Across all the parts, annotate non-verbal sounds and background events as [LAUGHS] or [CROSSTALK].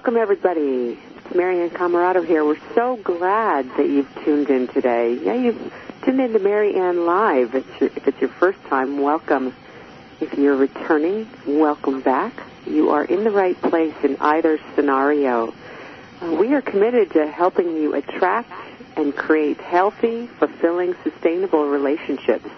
Welcome, everybody. It's Marianne Camarado here. We're so glad that you've tuned in today. Yeah, you've tuned in to Marianne Live. If it's, your, if it's your first time, welcome. If you're returning, welcome back. You are in the right place in either scenario. Uh, we are committed to helping you attract and create healthy, fulfilling, sustainable relationships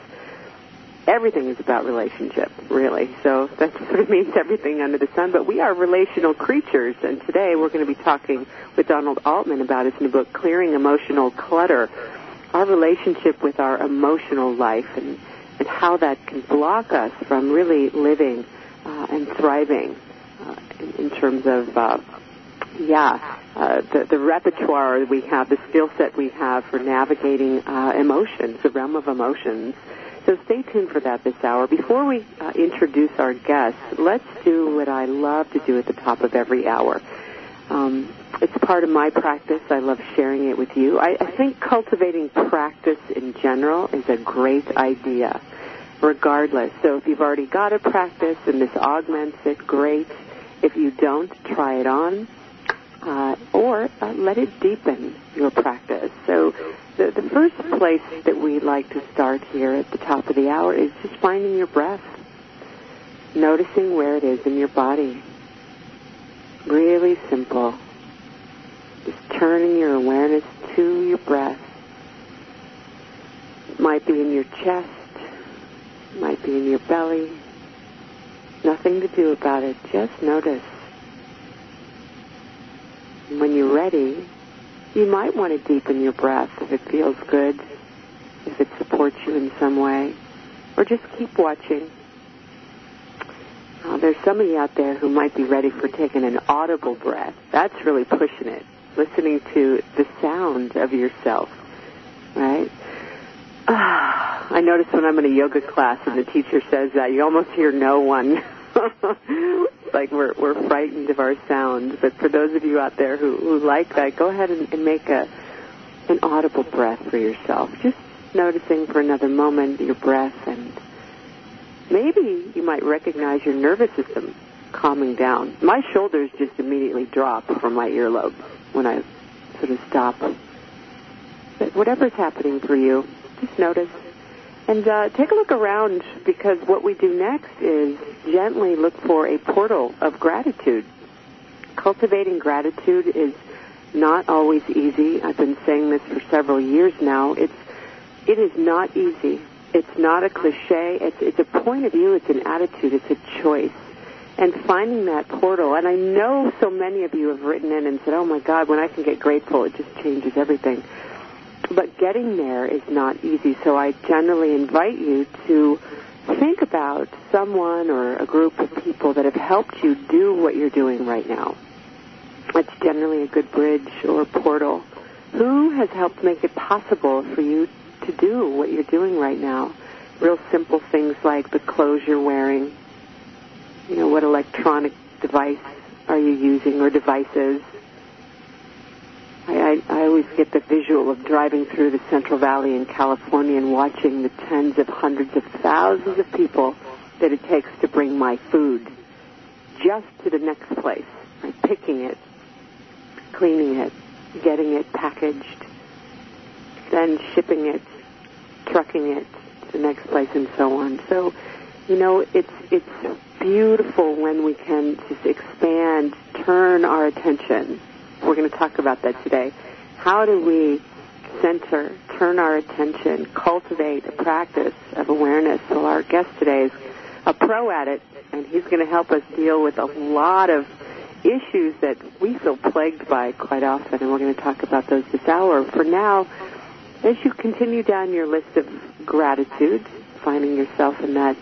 everything is about relationship, really. So that sort of means everything under the sun. But we are relational creatures, and today we're going to be talking with Donald Altman about his new book, Clearing Emotional Clutter, our relationship with our emotional life and, and how that can block us from really living uh, and thriving uh, in, in, terms of, uh, yeah, uh, the, the repertoire we have, the skill set we have for navigating uh, emotions, the realm of emotions so stay tuned for that this hour. Before we uh, introduce our guests, let's do what I love to do at the top of every hour. Um, it's part of my practice. I love sharing it with you. I, I think cultivating practice in general is a great idea, regardless. So if you've already got a practice and this augments it, great. If you don't, try it on. Uh, or uh, let it deepen your practice. So the, the first place that we like to start here at the top of the hour is just finding your breath, noticing where it is in your body. Really simple. Just turning your awareness to your breath. It might be in your chest, it might be in your belly. Nothing to do about it. Just notice. And when you're ready, you might want to deepen your breath if it feels good, if it supports you in some way, or just keep watching. Uh, there's somebody out there who might be ready for taking an audible breath. That's really pushing it. Listening to the sound of yourself, right? Uh, I notice when I'm in a yoga class and the teacher says that, you almost hear no one. [LAUGHS] [LAUGHS] like we're we're frightened of our sound. But for those of you out there who, who like that, go ahead and, and make a an audible breath for yourself. Just noticing for another moment your breath and maybe you might recognize your nervous system calming down. My shoulders just immediately drop from my earlobes when I sort of stop. But whatever's happening for you, just notice and uh, take a look around because what we do next is gently look for a portal of gratitude. Cultivating gratitude is not always easy. I've been saying this for several years now. It's it is not easy. It's not a cliche. It's it's a point of view. It's an attitude. It's a choice. And finding that portal, and I know so many of you have written in and said, "Oh my God, when I can get grateful, it just changes everything." But getting there is not easy, so I generally invite you to think about someone or a group of people that have helped you do what you're doing right now. It's generally a good bridge or portal. Who has helped make it possible for you to do what you're doing right now? Real simple things like the clothes you're wearing. You know, what electronic device are you using or devices? I, I, I always get the visual of driving through the Central Valley in California and watching the tens of hundreds of thousands of people that it takes to bring my food just to the next place. Right? Picking it, cleaning it, getting it packaged, then shipping it, trucking it to the next place, and so on. So, you know, it's it's beautiful when we can just expand, turn our attention we're going to talk about that today. How do we center, turn our attention, cultivate a practice of awareness? So our guest today is a pro at it, and he's going to help us deal with a lot of issues that we feel plagued by quite often, and we're going to talk about those this hour. For now, as you continue down your list of gratitude, finding yourself in that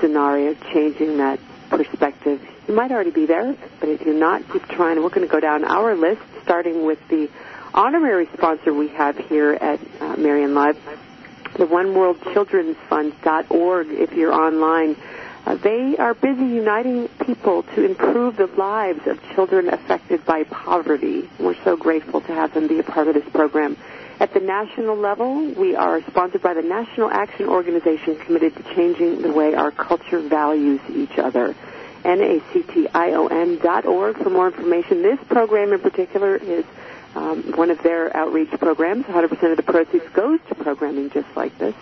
scenario, changing that perspective, you might already be there, but if you're not, keep trying. We're going to go down our list, starting with the honorary sponsor we have here at uh, Marianne Live, the One World Children's Fund.org. If you're online, uh, they are busy uniting people to improve the lives of children affected by poverty. We're so grateful to have them be a part of this program. At the national level, we are sponsored by the National Action Organization committed to changing the way our culture values each other. N-A-C-T-I-O-N dot org for more information. This program in particular is um, one of their outreach programs. 100% of the proceeds goes to programming just like this.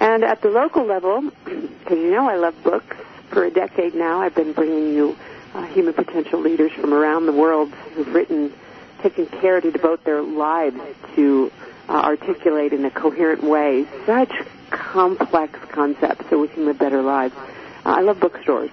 And at the local level, [CLEARS THROAT] because you know I love books, for a decade now I've been bringing you uh, human potential leaders from around the world who've written, taken care to devote their lives to uh, articulate in a coherent way such complex concepts so we can live better lives. Uh, I love bookstores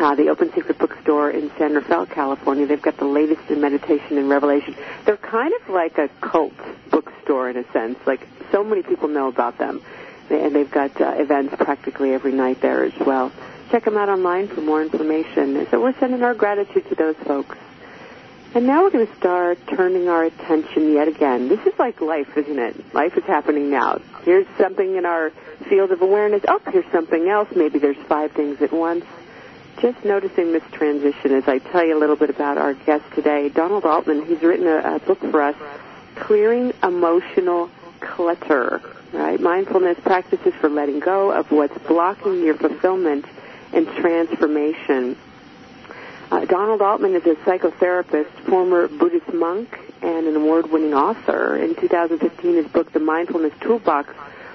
uh, the Open Secret Bookstore in San Rafael, California. They've got the latest in meditation and revelation. They're kind of like a cult bookstore in a sense. Like so many people know about them, and they've got uh, events practically every night there as well. Check them out online for more information. So we're sending our gratitude to those folks. And now we're going to start turning our attention yet again. This is like life, isn't it? Life is happening now. Here's something in our field of awareness. Oh, here's something else. Maybe there's five things at once just noticing this transition as I tell you a little bit about our guest today, Donald Altman. He's written a, a book for us, Clearing Emotional Clutter, right? Mindfulness practices for letting go of what's blocking your fulfillment and transformation. Uh, Donald Altman is a psychotherapist, former Buddhist monk, and an award-winning author. In 2015, his book, The Mindfulness Toolbox,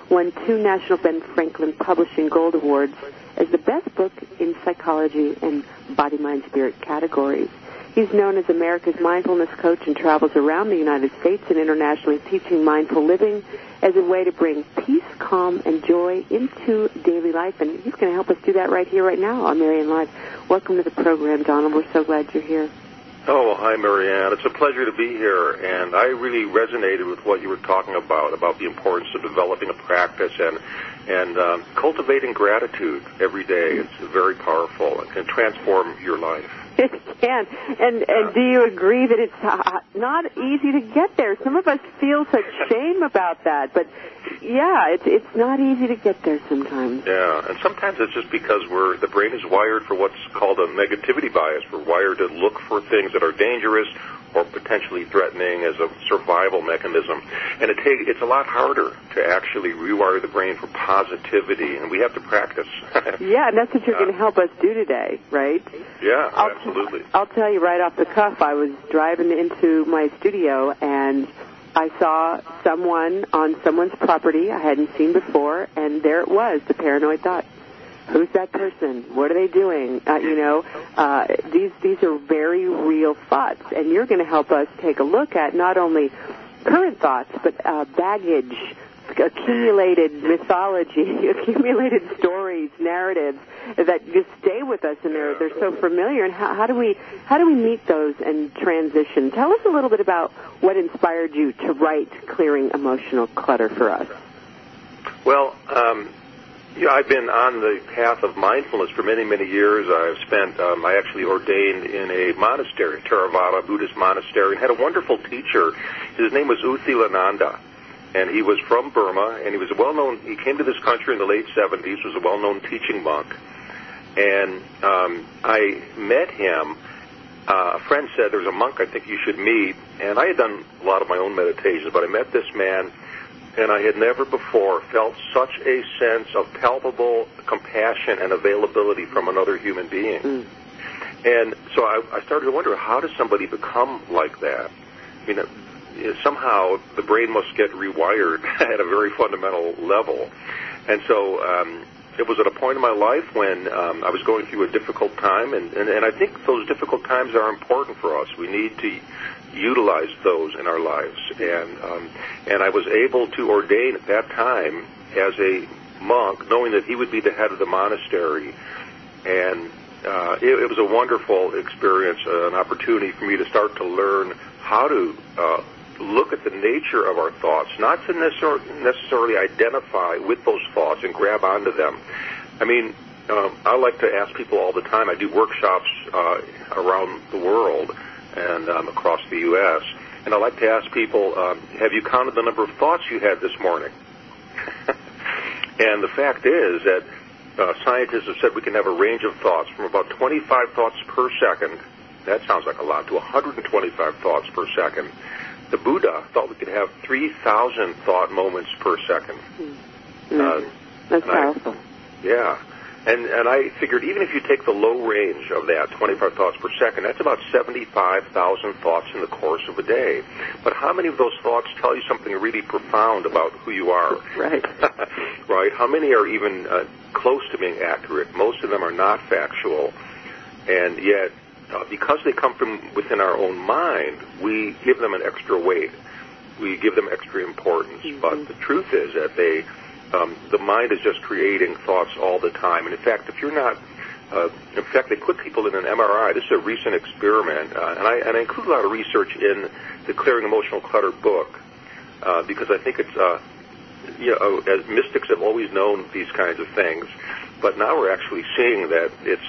won two National Ben Franklin Publishing Gold Awards as the best book in psychology and body, mind, spirit categories. He's known as America's mindfulness coach and travels around the United States and internationally teaching mindful living as a way to bring peace, calm, and joy into daily life. And he's going to help us do that right here, right now on Marianne Live. Welcome to the program, Donald. We're so glad you're here. Oh, hi, Marianne. It's a pleasure to be here, and I really resonated with what you were talking about, about the importance of developing a practice and and um, cultivating gratitude every day. It's very powerful and can transform your life. It [LAUGHS] can. And and do you agree that it's uh, not easy to get there? Some of us feel such shame about that, but yeah, it's it's not easy to get there sometimes. Yeah, and sometimes it's just because we're the brain is wired for what's called a negativity bias. We're wired to look for things that are dangerous or potentially threatening as a survival mechanism. And it take, it's a lot harder to actually rewire the brain for positivity, and we have to practice. [LAUGHS] yeah, and that's what you're uh, going to help us do today, right? Yeah, I'll absolutely. T- I'll tell you right off the cuff, I was driving into my studio and I saw someone on someone's property I hadn't seen before, and there it was, the paranoid thought who's that person? What are they doing? Uh, you know, uh, these these are very real thoughts, and you're going to help us take a look at not only current thoughts but uh, baggage, accumulated mythology, [LAUGHS] accumulated stories, narratives that just stay with us, and they're they're so familiar. And how, how do we how do we meet those and transition? Tell us a little bit about what inspired you to write "Clearing Emotional Clutter" for us. Well. Um yeah, I've been on the path of mindfulness for many, many years. I've spent, um, I actually ordained in a monastery, Theravada Buddhist monastery, and had a wonderful teacher. His name was U Silananda, and he was from Burma, and he was a well-known, he came to this country in the late 70s, was a well-known teaching monk. And um, I met him. Uh, a friend said, there's a monk I think you should meet. And I had done a lot of my own meditations, but I met this man and I had never before felt such a sense of palpable compassion and availability from another human being. Mm. And so I, I started to wonder, how does somebody become like that? You know, somehow the brain must get rewired [LAUGHS] at a very fundamental level. And so um, it was at a point in my life when um, I was going through a difficult time, and, and, and I think those difficult times are important for us. We need to utilize those in our lives. And um, and I was able to ordain at that time as a monk, knowing that he would be the head of the monastery, and uh, it, it was a wonderful experience, uh, an opportunity for me to start to learn how to uh, look at the nature of our thoughts, not to necessarily identify with those thoughts and grab onto them. I mean, um, I like to ask people all the time. I do workshops uh, around the world and um, across the U.S. And I like to ask people, um, have you counted the number of thoughts you had this morning? [LAUGHS] and the fact is that uh, scientists have said we can have a range of thoughts from about 25 thoughts per second. That sounds like a lot to 125 thoughts per second. The Buddha thought we could have 3,000 thought moments per 2nd mm-hmm. uh, That's powerful. I, yeah. And and I figured even if you take the low range of that, 25 thoughts per second, that's about 75,000 thoughts in the course of a day. But how many of those thoughts tell you something really profound about who you are? Right. [LAUGHS] right. How many are even uh, close to being accurate? Most of them are not factual, and yet uh, because they come from within our own mind, we give them an extra weight. We give them extra importance. Mm-hmm. But the truth is that they um, the mind is just creating thoughts all the time. And in fact, if you're not, uh, in fact, they put people in an MRI. This is a recent experiment, uh, and, I, and I include a lot of research in the Clearing Emotional Clutter book uh, because I think it's, uh, you know, as mystics have always known these kinds of things, but now we're actually seeing that it's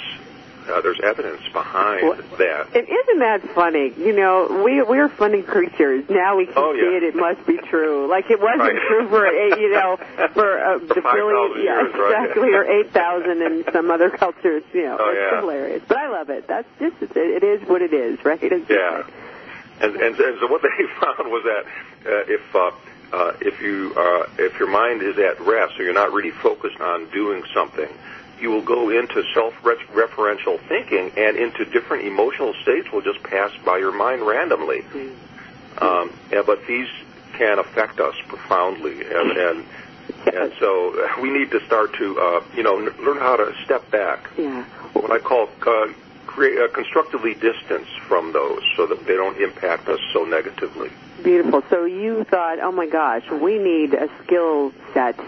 uh, there's evidence behind well, that. And isn't that funny? You know, we we're funny creatures. Now we can oh, see yeah. it. It must be true. Like it wasn't right. true for eight, you know [LAUGHS] for uh, the billion, yeah, exactly, right. or eight thousand in some other cultures. You know, oh, it's yeah. hilarious. But I love it. That's just it, it is what it is, right? It's yeah. And, and and so what they [LAUGHS] found was that uh, if uh, uh, if you uh, if your mind is at rest, or you're not really focused on doing something, you will go into self-referential thinking and into different emotional states will just pass by your mind randomly. Mm-hmm. Um, yeah, but these can affect us profoundly, and and, and so we need to start to uh, you know n- learn how to step back. Yeah. What I call uh, create uh, constructively distance from those, so that they don't impact us so negatively. Beautiful. So you thought, oh my gosh, we need a skill set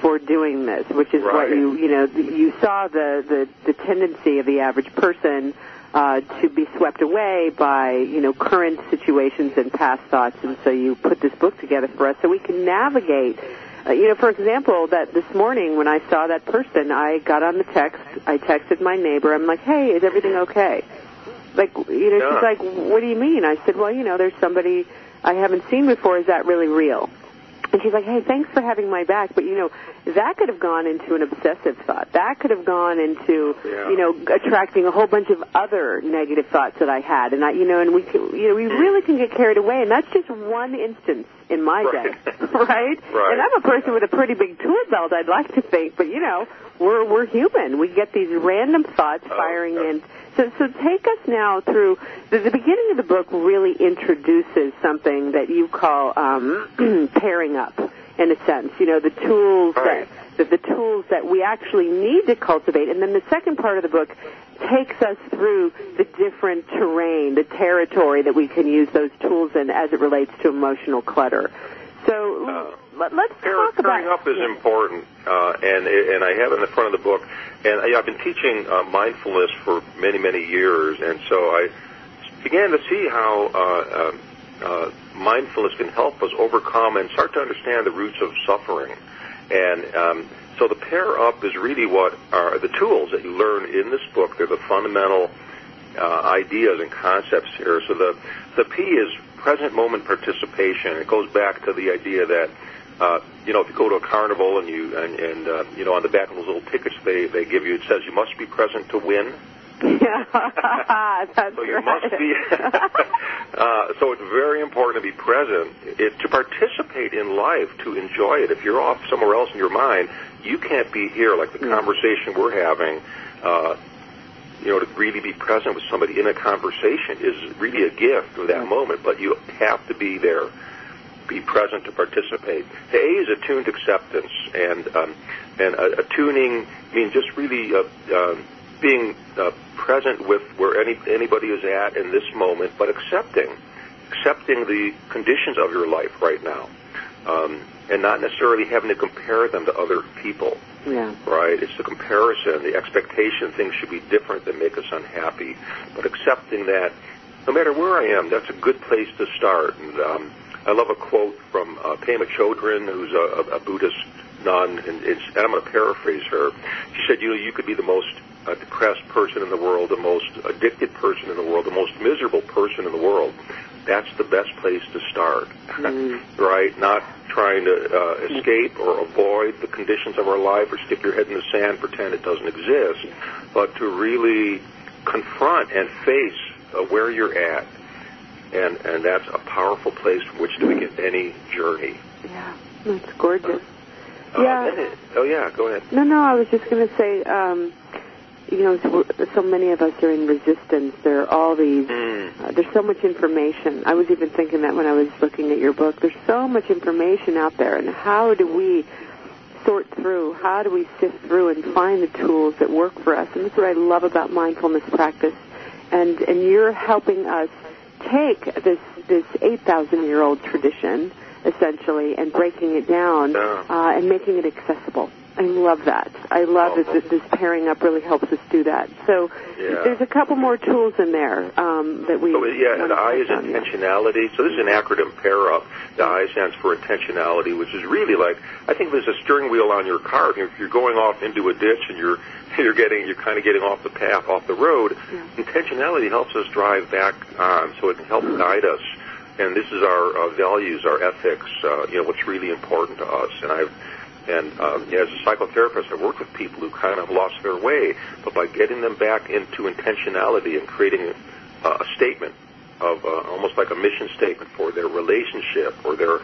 for doing this, which is right. what you you know you saw the the, the tendency of the average person uh, to be swept away by you know current situations and past thoughts, and so you put this book together for us so we can navigate. Uh, you know, for example, that this morning when I saw that person, I got on the text. I texted my neighbor. I'm like, "Hey, is everything okay?" Like, you know, yeah. she's like, "What do you mean?" I said, "Well, you know, there's somebody I haven't seen before. Is that really real?" And she's like, hey, thanks for having my back. But, you know, that could have gone into an obsessive thought. That could have gone into, yeah. you know, attracting a whole bunch of other negative thoughts that I had. And I, you know, and we, can, you know, we really can get carried away. And that's just one instance in my right. day, [LAUGHS] [LAUGHS] right? Right. And I'm a person with a pretty big tool belt, I'd like to think. But, you know, we're, we're human. We get these random thoughts Oh, firing in. So, so take us now through the, the beginning of the book. Really introduces something that you call um, [CLEARS THROAT] pairing up, in a sense. You know, the tools Right. that the, the tools that we actually need to cultivate, and then the second part of the book takes us through the different terrain, the territory that we can use those tools in as it relates to emotional clutter. So Uh, let, us talk about pairing up is yeah. important, uh, and and I have it in the front of the book. And I, I've been teaching uh, mindfulness for many many years, and so I began to see how uh, um, uh, mindfulness can help us overcome and start to understand the roots of suffering. And um, so the pair up is really what are the tools that you learn in this book. They're the fundamental uh, ideas and concepts here. So the the P is present moment participation. It goes back to the idea that uh, you know if you go to a carnival and you and, and uh, you know on the back of those little tickets they they give you it says you must be present to win. Yeah, [LAUGHS] that's So you right. must be. [LAUGHS] uh, so it's very important to be present, it, to participate in life, to enjoy it. If you're off somewhere else in your mind, you can't be here like the Yeah. conversation we're having. Uh, you know, to really be present with somebody in a conversation is really a gift of that Yeah. moment, but you have to be there, be present to participate. The A is attuned acceptance, and um, and uh, attuning means just really uh, uh, being uh, present with where any anybody is at in this moment, but accepting, accepting the conditions of your life right now, um, and not necessarily having to compare them to other people. Yeah. Right? It's the comparison, the expectation things should be different that make us unhappy. But accepting that no matter where I am, that's a good place to start. And um, I love a quote from uh, Pema Chodron, who's a, a Buddhist nun, and, it's, and I'm going to paraphrase her. She said, you know, you could be the most uh, depressed person in the world, the most addicted person in the world, the most miserable person in the world. That's the best place to start, Mm. [LAUGHS] right? Not trying to uh, escape or avoid the conditions of our life or stick your head in the sand, pretend it doesn't exist, but to really confront and face uh, where you're at. And, and that's a powerful place from which to begin any journey. Yeah. That's gorgeous. Uh, Yeah. and it- oh, yeah, go ahead. No, no, I was just going to say, um, you know, so, many of us are in resistance. There are all these, Mm. uh, there's so much information. I was even thinking that when I was looking at your book. There's so much information out there, and how do we sort through? How do we sift through and find the tools that work for us? And that's what I love about mindfulness practice. And and you're helping us take this this 8,000 year old tradition essentially and breaking it down Yeah. uh, and making it accessible. I love that. I love Oh. that this, this pairing up really helps us do that. So Yeah. there's a couple more tools in there um, that we. So, yeah, the I is intentionality. So this is an acronym pair up. The I stands for intentionality, which is really like I think there's a steering wheel on your car. If you're going off into a ditch and you're [LAUGHS] you're getting you're kind of getting off the path, off the road, intentionality helps us drive back on, so it can help guide us. And this is our uh, values, our ethics. Uh, you know what's really important to us. And I've and um, as a psychotherapist, I work with people who kind of lost their way, but by getting them back into intentionality and creating a, a statement of uh, almost like a mission statement for their relationship or their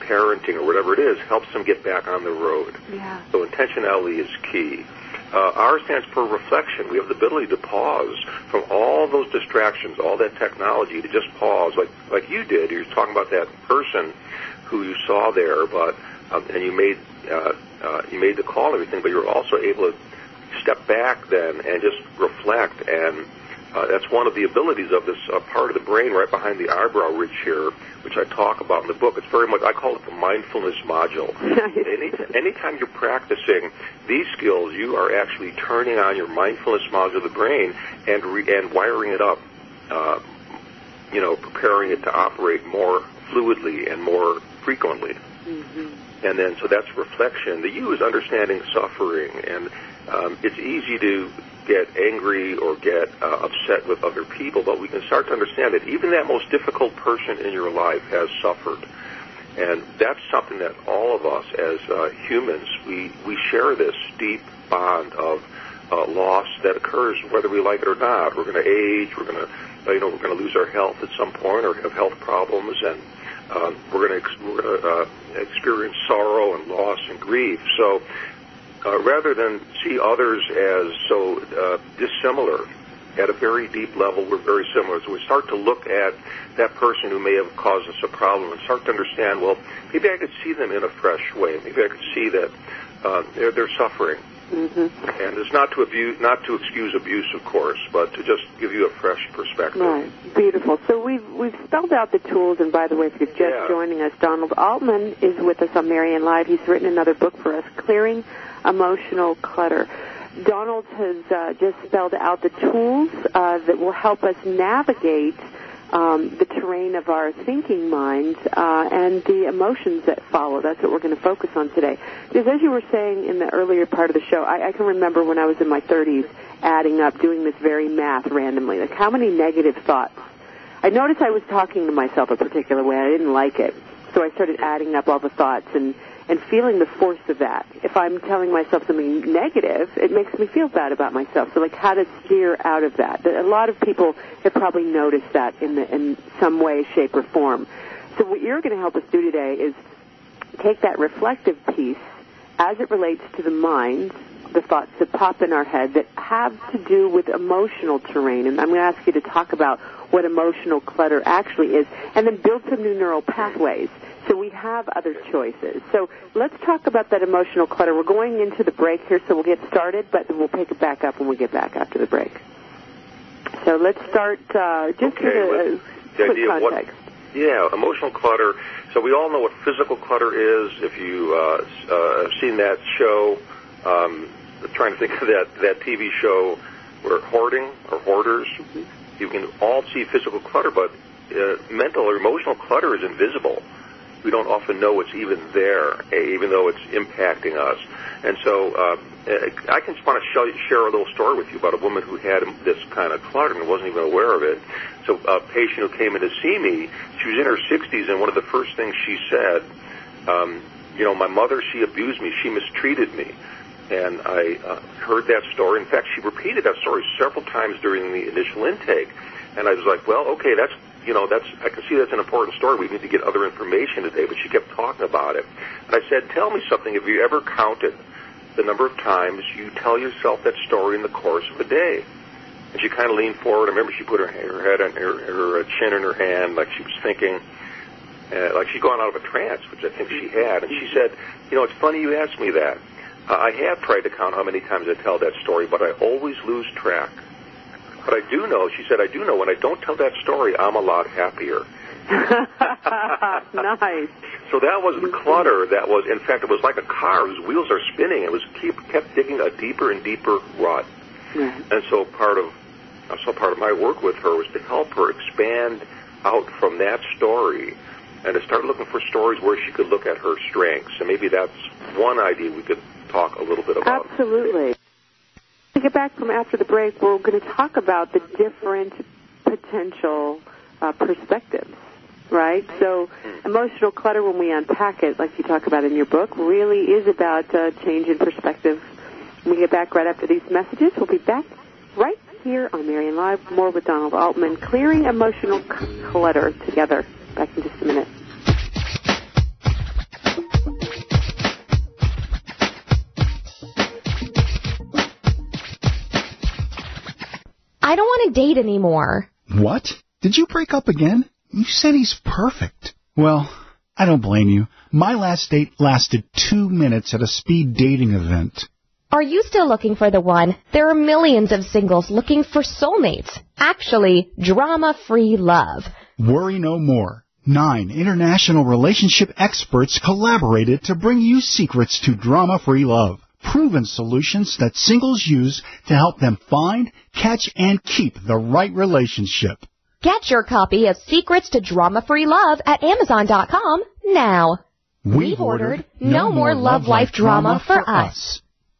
parenting or whatever it is, helps them get back on the road. Yeah. So intentionality is key. Uh, R stands for reflection. We have the ability to pause from all those distractions, all that technology, to just pause, like like you did. You were talking about that person who you saw there, but um, and you made uh, uh, you made the call and everything, but you were also able to step back then and just reflect. And uh, that's one of the abilities of this uh, part of the brain right behind the eyebrow ridge here, which I talk about in the book. It's very much I call it the mindfulness module. [LAUGHS] Any, anytime you're practicing these skills, you are actually turning on your mindfulness module of the brain and re- and wiring it up. Uh, you know, preparing it to operate more fluidly and more frequently. And then, so that's reflection. The U is understanding suffering, and um, it's easy to get angry or get uh, upset with other people, but we can start to understand that even that most difficult person in your life has suffered. And that's something that all of us as uh, humans, we, we share this deep bond of uh, loss that occurs whether we like it or not. We're going to age, we're going to, you know, we're going to lose our health at some point or have health problems, and um, we're going ex- to uh, experience sorrow and loss and grief. So uh, rather than see others as so uh, dissimilar, at a very deep level, we're very similar. So we start to look at that person who may have caused us a problem and start to understand, well, maybe I could see them in a fresh way. Maybe I could see that uh, they're, they're suffering. Mm-hmm. And it's not to abuse, not to excuse abuse, of course, but to just give you a fresh perspective. Right. Beautiful. So we've we've spelled out the tools. And by the way, if you're just Yeah. joining us, Donald Altman is with us on Marianne Live. He's written another book for us, Clearing Emotional Clutter. Donald has uh, just spelled out the tools uh, that will help us navigate um, the terrain of our thinking mind uh, and the emotions that follow. That's what we're going to focus on today. Because as you were saying in the earlier part of the show, I, I can remember when I was in my 30s adding up, doing this very math randomly. Like how many negative thoughts? I noticed I was talking to myself a particular way. I didn't like it. So I started adding up all the thoughts and and feeling the force of that. If I'm telling myself something negative, it makes me feel bad about myself. So like how to steer out of that. A lot of people have probably noticed that in the, in some way, shape, or form. So what you're going to help us do today is take that reflective piece as it relates to the mind, the thoughts that pop in our head that have to do with emotional terrain. And I'm going to ask you to talk about what emotional clutter actually is and then build some new neural pathways so we have other choices. So let's talk about that emotional clutter. We're going into the break here, so we'll get started, but we'll pick it back up when we get back after the break. So let's start uh, just Okay, with a, the quick idea of what- context. Yeah, emotional clutter. So we all know what physical clutter is. If you uh, uh, have seen that show, Um, trying to think of that that TV show where hoarding or hoarders. Mm-hmm. You can all see physical clutter, but uh, mental or emotional clutter is invisible. We don't often know it's even there, eh, even though it's impacting us. And so uh, I can just want to show, share a little story with you about a woman who had this kind of clutter and wasn't even aware of it. So a patient who came in to see me, she was in her 60s, and one of the first things she said, um, you know, my mother, she abused me, she mistreated me. And I uh, heard that story. In fact, she repeated that story several times during the initial intake. And I was like, well, okay, that's you know, that's I can see that's an important story. We need to get other information today. But she kept talking about it, and I said, "Tell me something. Have you ever counted the number of times you tell yourself that story in the course of a day?" And she kind of leaned forward. I remember she put her, her head on her, her chin in her hand, like she was thinking, uh, like she'd gone out of a trance, which I think she had. And she said, "You know, it's funny you asked me that. Uh, I have tried to count how many times I tell that story, but I always lose track." But I do know, she said, I do know when I don't tell that story, I'm a lot happier. [LAUGHS] nice. So that was the clutter. That was, in fact, it was like a car whose wheels are spinning. It was keep kept digging a deeper and deeper rut. Mm-hmm. And so part of, so part of my work with her was to help her expand out from that story and to start looking for stories where she could look at her strengths. And maybe that's one idea we could talk a little bit about. Absolutely we get back from after the break, we're going to talk about the different potential uh, perspectives, right? So, emotional clutter, when we unpack it, like you talk about in your book, really is about uh, change in perspective. When we get back right after these messages, we'll be back right here on Marianne Live. More with Donald Altman, clearing emotional clutter together. Back in just I don't want to date anymore. What? Did you break up again? You said he's perfect. Well, I don't blame you. My last date lasted two minutes at a speed dating event. Are you still looking for the one? There are millions of singles looking for soulmates. Actually, drama-free love. Worry no more. Nine international relationship experts collaborated to bring you secrets to drama-free love proven solutions that singles use to help them find, catch, and keep the right relationship. Get your copy of Secrets to Drama-Free Love at Amazon.com now. We've ordered No More Love Life Drama for Us.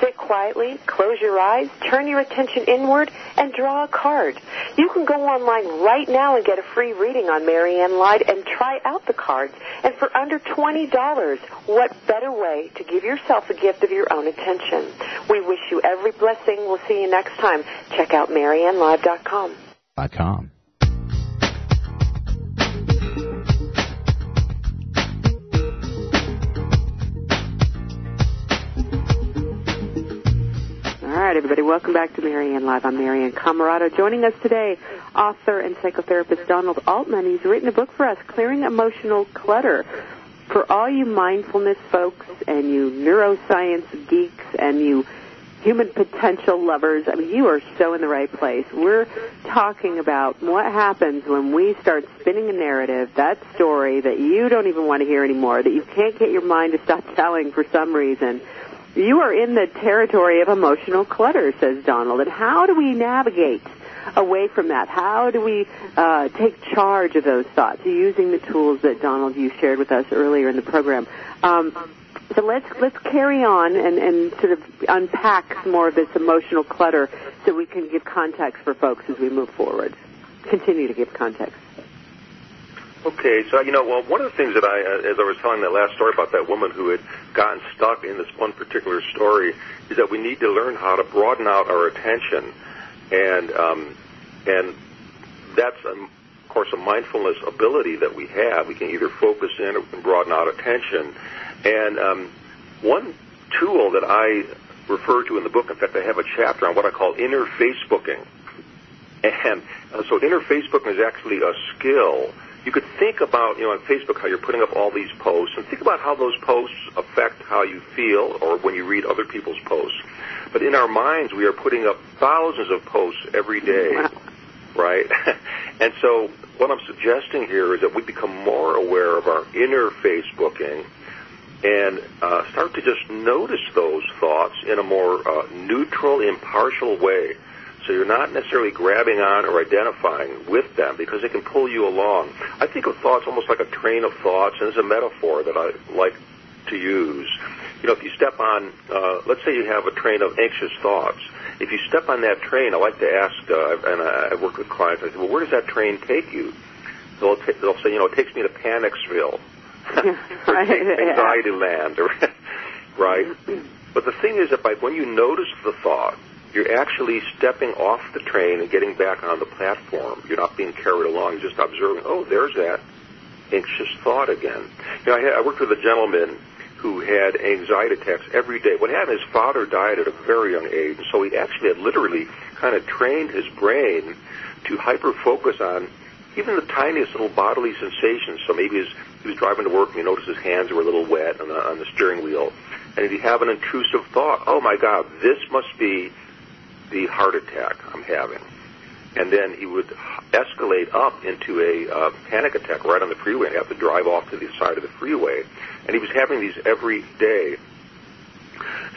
Sit quietly, close your eyes, turn your attention inward, and draw a card. You can go online right now and get a free reading on Marianne Live and try out the cards. And for under $20, what better way to give yourself a gift of your own attention? We wish you every blessing. We'll see you next time. Check out MarianneLive.com. Dot .com. right, everybody, welcome back to Marianne Live. I'm Marianne Camarado. Joining us today, author and psychotherapist Donald Altman. He's written a book for us, Clearing Emotional Clutter. For all you mindfulness folks and you neuroscience geeks and you human potential lovers, I mean, you are so in the right place. We're talking about what happens when we start spinning a narrative, that story that you don't even want to hear anymore, that you can't get your mind to stop telling for some reason you are in the territory of emotional clutter, says Donald. And how do we navigate away from that? How do we uh, take charge of those thoughts using the tools that Donald you shared with us earlier in the program? Um, so let's let's carry on and, and sort of unpack more of this emotional clutter so we can give context for folks as we move forward. Continue to give context. Okay, so you know, well, one of the things that I, uh, as I was telling that last story about that woman who had gotten stuck in this one particular story, is that we need to learn how to broaden out our attention, and um, and that's, um, of course, a mindfulness ability that we have. We can either focus in or we can broaden out attention. And um, one tool that I refer to in the book, in fact, I have a chapter on what I call inner Facebooking. [LAUGHS] And uh, so inner Facebooking is actually a skill. You could think about, you know, on Facebook how you're putting up all these posts, and think about how those posts affect how you feel or when you read other people's posts. But in our minds, we are putting up thousands of posts every day, right? [LAUGHS] and so what I'm suggesting here is that we become more aware of our inner Facebooking and uh, start to just notice those thoughts in a more uh, neutral, impartial way. So you're not necessarily grabbing on or identifying with them because they can pull you along. I think of thoughts almost like a train of thoughts, and it's a metaphor that I like to use. You know, if you step on, uh, let's say you have a train of anxious thoughts. If you step on that train, I like to ask, uh, and I, I work with clients. I say, well, where does that train take you? They'll, t- they'll say, you know, it takes me to Panicsville, [LAUGHS] anxiety land, [LAUGHS] right? [CLEARS THROAT] But the thing is that by when you notice the thought, you're actually stepping off the train and getting back on the platform. You're not being carried along. You're just observing. Oh, there's that anxious thought again. You know, I, had, I worked with a gentleman who had anxiety attacks every day. What happened? His father died at a very young age, and so he actually had literally kind of trained his brain to hyper focus on even the tiniest little bodily sensations. So maybe his, he was driving to work and he noticed his hands were a little wet on the, on the steering wheel, and he'd have an intrusive thought. Oh my God, this must be the heart attack I'm having. And then he would escalate up into a uh, panic attack right on the freeway and have to drive off to the side of the freeway. And he was having these every day.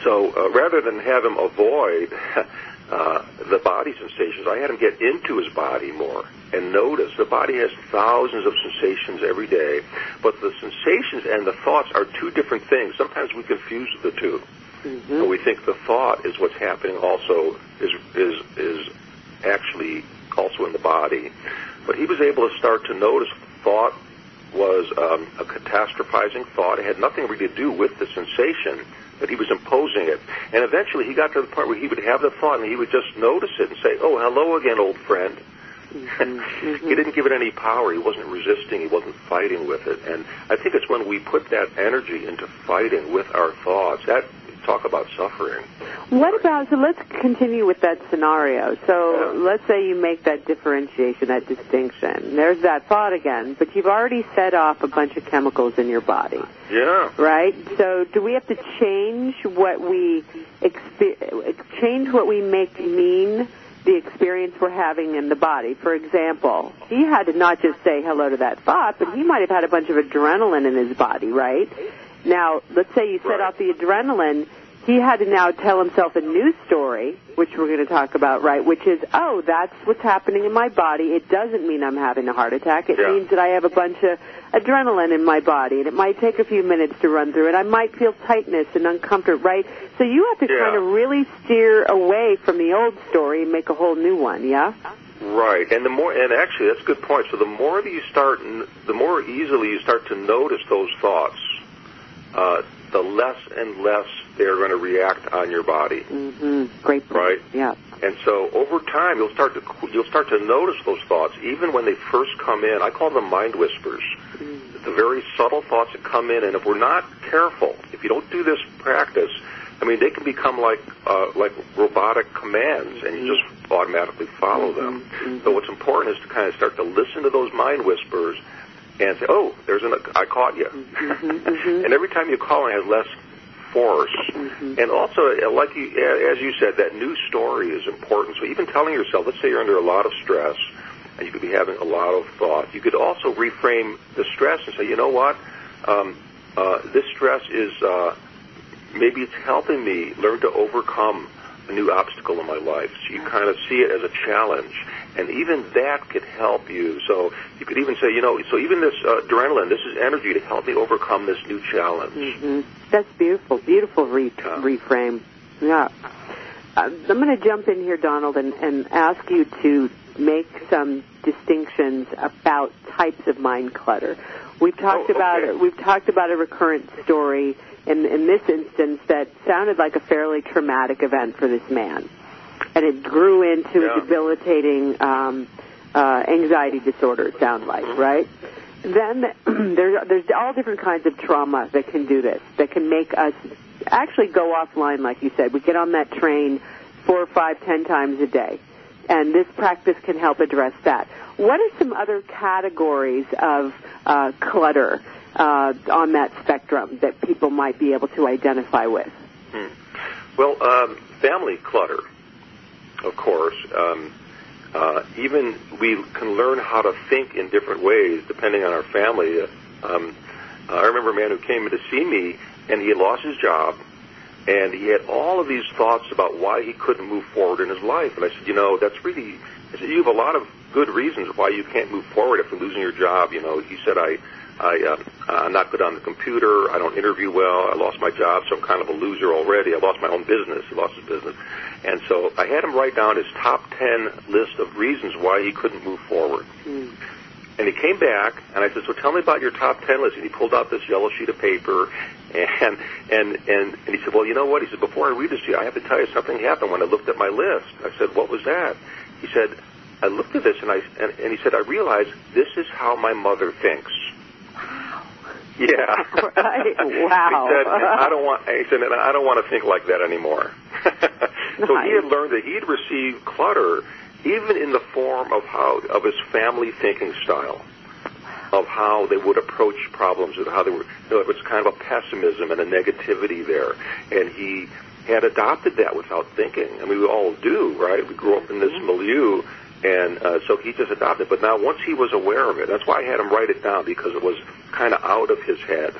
So uh, rather than have him avoid [LAUGHS] uh, the body sensations, I had him get into his body more and notice the body has thousands of sensations every day, but the sensations and the thoughts are two different things. Sometimes we confuse the 2 Mm-hmm. and we think the thought is what's happening also is is is actually also in the body. But he was able to start to notice thought was um, a catastrophizing thought. It had nothing really to do with the sensation, but he was imposing it. And eventually he got to the point where he would have the thought and he would just notice it and say, oh, hello again, old friend. Mm-hmm. [LAUGHS] he didn't give it any power. He wasn't resisting. He wasn't fighting with it. And I think it's when we put that energy into fighting with our thoughts that talk about suffering. What about, so let's continue with that scenario. So Yeah. let's say you make that differentiation, that distinction. There's that thought again, but you've already set off a bunch of chemicals in your body, Yeah. right? So do we have to change what we, expe- change what we make mean the experience we're having in the body? For example, he had to not just say hello to that thought, but he might have had a bunch of adrenaline in his body, right? Now, let's say you set Right. off the adrenaline. He had to now tell himself a new story, which we're going to talk about, right? Which is, oh, that's what's happening in my body. It doesn't mean I'm having a heart attack. It Yeah. means that I have a bunch of adrenaline in my body, and it might take a few minutes to run through it. I might feel tightness and uncomfort, right? So you have to Yeah. kind of really steer away from the old story and make a whole new one, yeah? Right, and the more, and actually, that's a good point. So the more that you start, the more easily you start to notice those thoughts, uh, the less and less they're going to react on your body. hmm Great point. Right. Yeah. And so over time, you'll start to you'll start to notice those thoughts, even when they first come in. I call them mind whispers. The very subtle thoughts that come in, and if we're not careful, if you don't do this practice, I mean, they can become like uh, like robotic commands, and you just automatically follow them. So what's important is to kind of start to listen to those mind whispers and say, "Oh, there's an I caught you," [LAUGHS] and every time you call, it has less force. And also, uh, like you, as you said, that new story is important. So even telling yourself, let's say you're under a lot of stress, and you could be having a lot of thought, you could also reframe the stress and say, you know what, um, uh, this stress is uh, maybe it's helping me learn to overcome a new obstacle in my life. So you kind of see it as a challenge. And even that could help you. So you could even say, you know, so even this uh, adrenaline, this is energy to help me overcome this new challenge. hmm That's beautiful. Beautiful re- Yeah. reframe. Yeah. Uh, I'm going to jump in here, Donald, and, and ask you to make some distinctions about types of mind clutter. We've talked Oh, about okay. we've talked about a recurrent story in in this instance that sounded like a fairly traumatic event for this man, and it grew into Yeah. a debilitating um, uh, anxiety disorder. It sounds like, right? Then [CLEARS THROAT] there's there's all different kinds of trauma that can do this. That can make us actually go offline, like you said. We get on that train four, five, ten times a day, and this practice can help address that. What are some other categories of uh, clutter uh, on that spectrum that people might be able to identify with? Hmm. Well, um, family clutter, of course. Um, uh, even we can learn how to think in different ways depending on our family. Um, I remember a man who came in to see me, and he had lost his job, and he had all of these thoughts about why he couldn't move forward in his life. And I said, you know, that's really, I said, you have a lot of good reasons why you can't move forward after losing your job. You know, he said, I, I, uh, I'm not good on the computer. I don't interview well. I lost my job, so I'm kind of a loser already. I lost my own business. He lost his business. And so I had him write down his top 10 list of reasons why he couldn't move forward. Mm. And he came back, and I said, "So tell me about your top ten list." And he pulled out this yellow sheet of paper, and and and and he said, "Well, you know what?" He said, "Before I read this to you, I have to tell you something happened when I looked at my list." I said, "What was that?" He said, "I looked at this, and I and, and he said, I realized this is how my mother thinks." Yeah. [LAUGHS] right. Wow. he said, I don't want. He said, I don't want to think like that anymore. [LAUGHS] so nice. he had learned that he'd received clutter, even in the form of how of his family thinking style, of how they would approach problems, and how they were. You know, it was kind of a pessimism and a negativity there, and he had adopted that without thinking. I mean, we all do, right? We grew up in this mm-hmm. milieu and uh, so he just adopted. But now, once he was aware of it, that's why I had him write it down because it was kind of out of his head.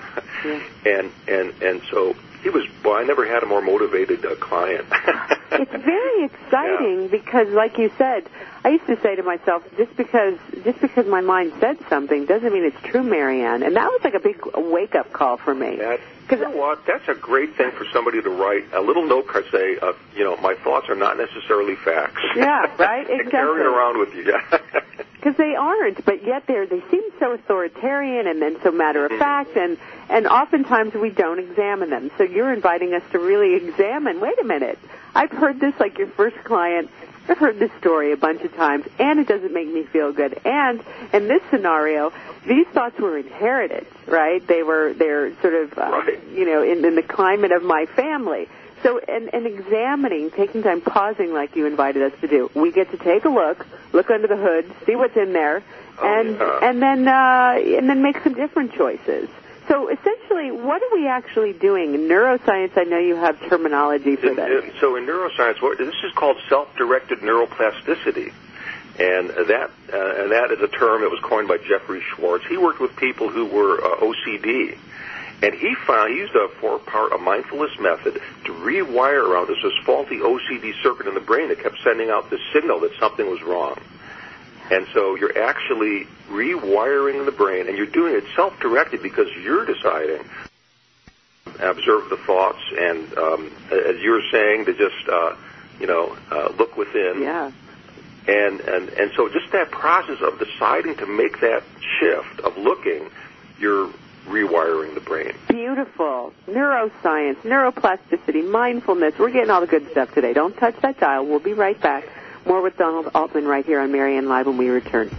Yeah. and and and so he was. Well, I never had a more motivated uh, client. it's very [LAUGHS] exciting yeah. because, like you said, I used to say to myself, just because just because my mind said something doesn't mean it's true, Marianne. And that was like a big wake up call for me. That, you know what? That's a great thing for somebody to write a little note card. Say, uh, you know, my thoughts are not necessarily facts. Yeah, right. [LAUGHS] Exactly. carry it around with you. Because [LAUGHS] they aren't, but yet they they seem so authoritarian and then so matter of mm-hmm. fact, and and oftentimes we don't examine them. So you're inviting us to really examine. Wait a minute, I've heard this like your first client I've heard this story a bunch of times, and it doesn't make me feel good. And in this scenario, these thoughts were inherited, right? They were they're sort of uh, right. you know in, in the climate of my family. So, and, and examining, taking time, pausing, like you invited us to do, we get to take a look, look under the hood, see what's in there, oh, and yeah. and then uh, and then make some different choices. So essentially, what are we actually doing? In neuroscience, I know you have terminology for this. So in neuroscience, this is called self-directed neuroplasticity. And that uh, and that is a term that was coined by Jeffrey Schwartz. He worked with people who were uh, OCD, and he found he used a four-part a mindfulness method to rewire around this, this faulty OCD circuit in the brain that kept sending out this signal that something was wrong. And so you're actually rewiring the brain, and you're doing it self-directed because you're deciding. Observe the thoughts, and um, as you were saying, to just uh, you know uh, look within. Yeah. And and and so just that process of deciding to make that shift of looking, you're rewiring the brain. Beautiful. Neuroscience, neuroplasticity, mindfulness. We're getting all the good stuff today. Don't touch that dial. We'll be right back. More with Donald Altman right here on Marianne Live when we return.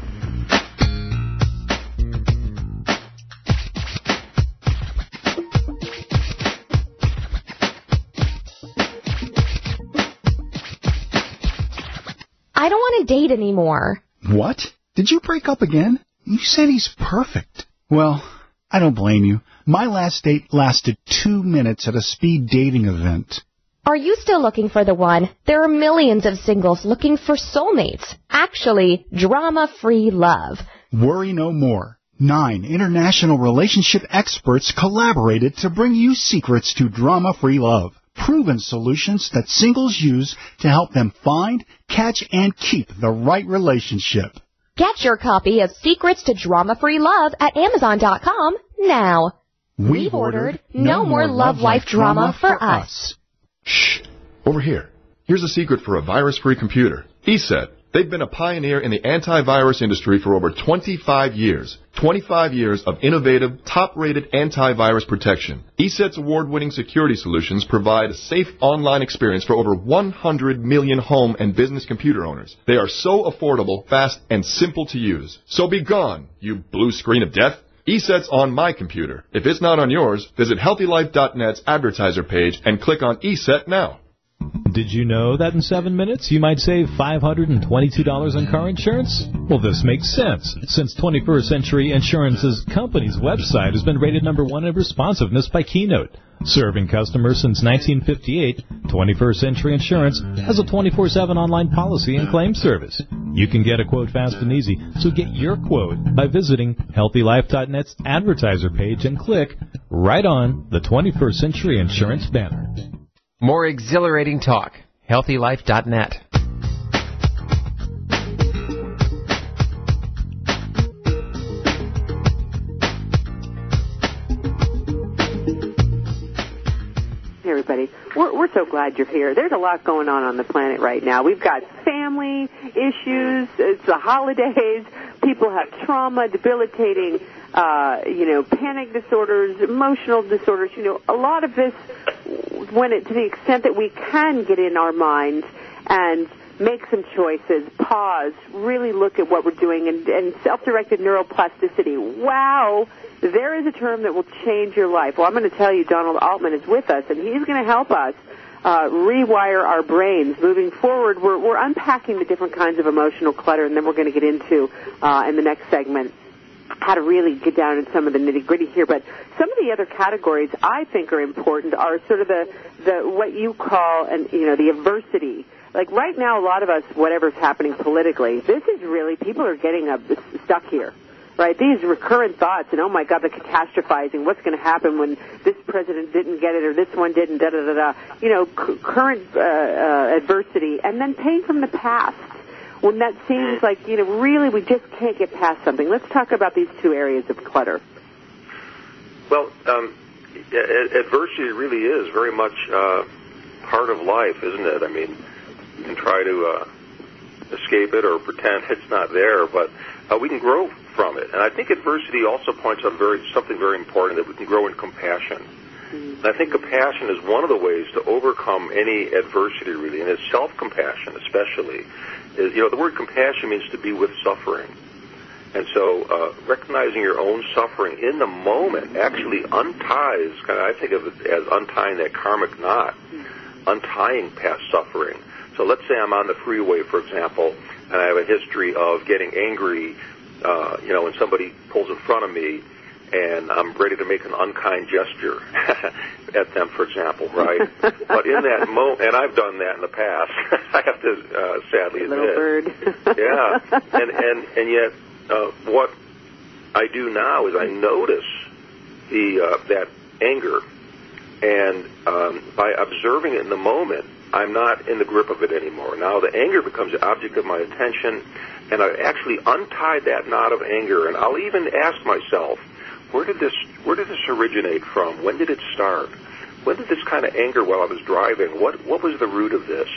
I don't want to date anymore. What? Did you break up again? You said he's perfect. Well, I don't blame you. My last date lasted two minutes at a speed dating event. Are you still looking for the one? There are millions of singles looking for soulmates. Actually, drama-free love. Worry no more. Nine international relationship experts collaborated to bring you secrets to drama-free love. Proven solutions that singles use to help them find, catch, and keep the right relationship. Get your copy of Secrets to Drama-Free Love at Amazon.com now. We've ordered No More Love Life Drama for Us. Shh! Over here. Here's a secret for a virus-free computer. ESET. They've been a pioneer in the antivirus industry for over 25 years. 25 years of innovative, top-rated antivirus protection. ESET's award-winning security solutions provide a safe online experience for over 100 million home and business computer owners. They are so affordable, fast, and simple to use. So be gone, you blue screen of death. ESET's on my computer. If it's not on yours, visit HealthyLife.net's advertiser page and click on ESET now. Did you know that in seven minutes you might save $522 on car insurance? Well, this makes sense, since 21st Century Insurance's company's website has been rated number one in responsiveness by Keynote. Serving customers since 1958, 21st Century Insurance has a 24-7 online policy and claim service. You can get a quote fast and easy, so get your quote by visiting HealthyLife.net's advertiser page and click right on the 21st Century Insurance banner. More exhilarating talk. HealthyLife.net. Hey, everybody. We're, we're so glad you're here. There's a lot going on on the planet right now. We've got family issues. It's the holidays. People have trauma, debilitating, uh, you know, panic disorders, emotional disorders. You know, a lot of this, when it to the extent that we can get in our minds and make some choices, pause, really look at what we're doing, and, and self-directed neuroplasticity. Wow, there is a term that will change your life. Well, I'm going to tell you, Donald Altman is with us, and he's going to help us uh, rewire our brains. Moving forward, we're, we're unpacking the different kinds of emotional clutter, and then we're going to get into uh, in the next segment how to really get down in some of the nitty gritty here. But some of the other categories I think are important are sort of the the what you call and you know the adversity. Like right now, a lot of us, whatever's happening politically, this is really people are getting uh, stuck here right? These recurrent thoughts and oh my God, the catastrophizing. What's going to happen when this president didn't get it or this one didn't? Da da da da. You know, c- current uh, uh, adversity and then pain from the past. When that seems like you know, really, we just can't get past something. Let's talk about these two areas of clutter. Well, um, adversity really is very much uh, part of life, isn't it? I mean, you can try to uh, escape it or pretend it's not there, but uh, we can grow from it. And I think adversity also points out very something very important that we can grow in compassion. I think compassion is one of the ways to overcome any adversity, really, and it's self-compassion, especially. Is, you know, the word compassion means to be with suffering. And so, uh, recognizing your own suffering in the moment actually unties, kind of, I think of it as untying that karmic knot, untying past suffering. So let's say I'm on the freeway, for example, and I have a history of getting angry, uh, you know, when somebody pulls in front of me, and I'm ready to make an unkind gesture [LAUGHS] at them, for example, right? [LAUGHS] but in that moment, and I've done that in the past, [LAUGHS] I have to uh, sadly admit. Little bird. yeah, and and and yet, uh, what I do now is I notice the uh, that anger, and um, by observing it in the moment, I'm not in the grip of it anymore. Now the anger becomes the object of my attention, and I actually untied that knot of anger, and I'll even ask myself, where did this where did this originate from? When did it start? When did this kind of anger while I was driving? What what was the root of this?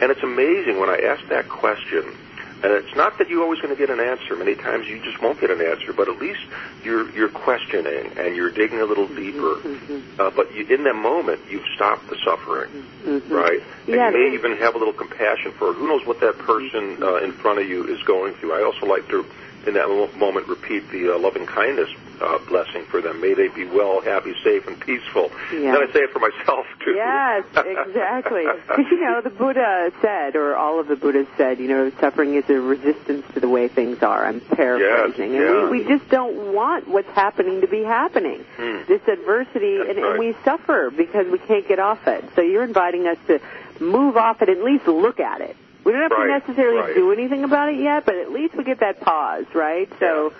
And it's amazing when I ask that question. And it's not that you're always going to get an answer. Many times you just won't get an answer, but at least you're you're questioning and you're digging a little deeper. Mm-hmm. Uh, but you, in that moment, you've stopped the suffering, Mm-hmm. right? And you may even have a little compassion for who knows what that person uh, in front of you is going through. I also like to, in that moment, repeat the uh, loving kindness uh, blessing for them. May they be well, happy, safe, and peaceful. Yeah. Then I say it for myself too. Yes, exactly. Because [LAUGHS] you know, the Buddha said, or all of the Buddhas said, you know, suffering is a resistance to the way things are. I'm paraphrasing, Yes, and yeah. we, we just don't want what's happening to be happening. Hmm. This adversity, and, right. and we suffer because we can't get off it. So you're inviting us to move off it, at least look at it. We don't have Right, to necessarily right. do anything about it yet, but at least we get that pause, right? So.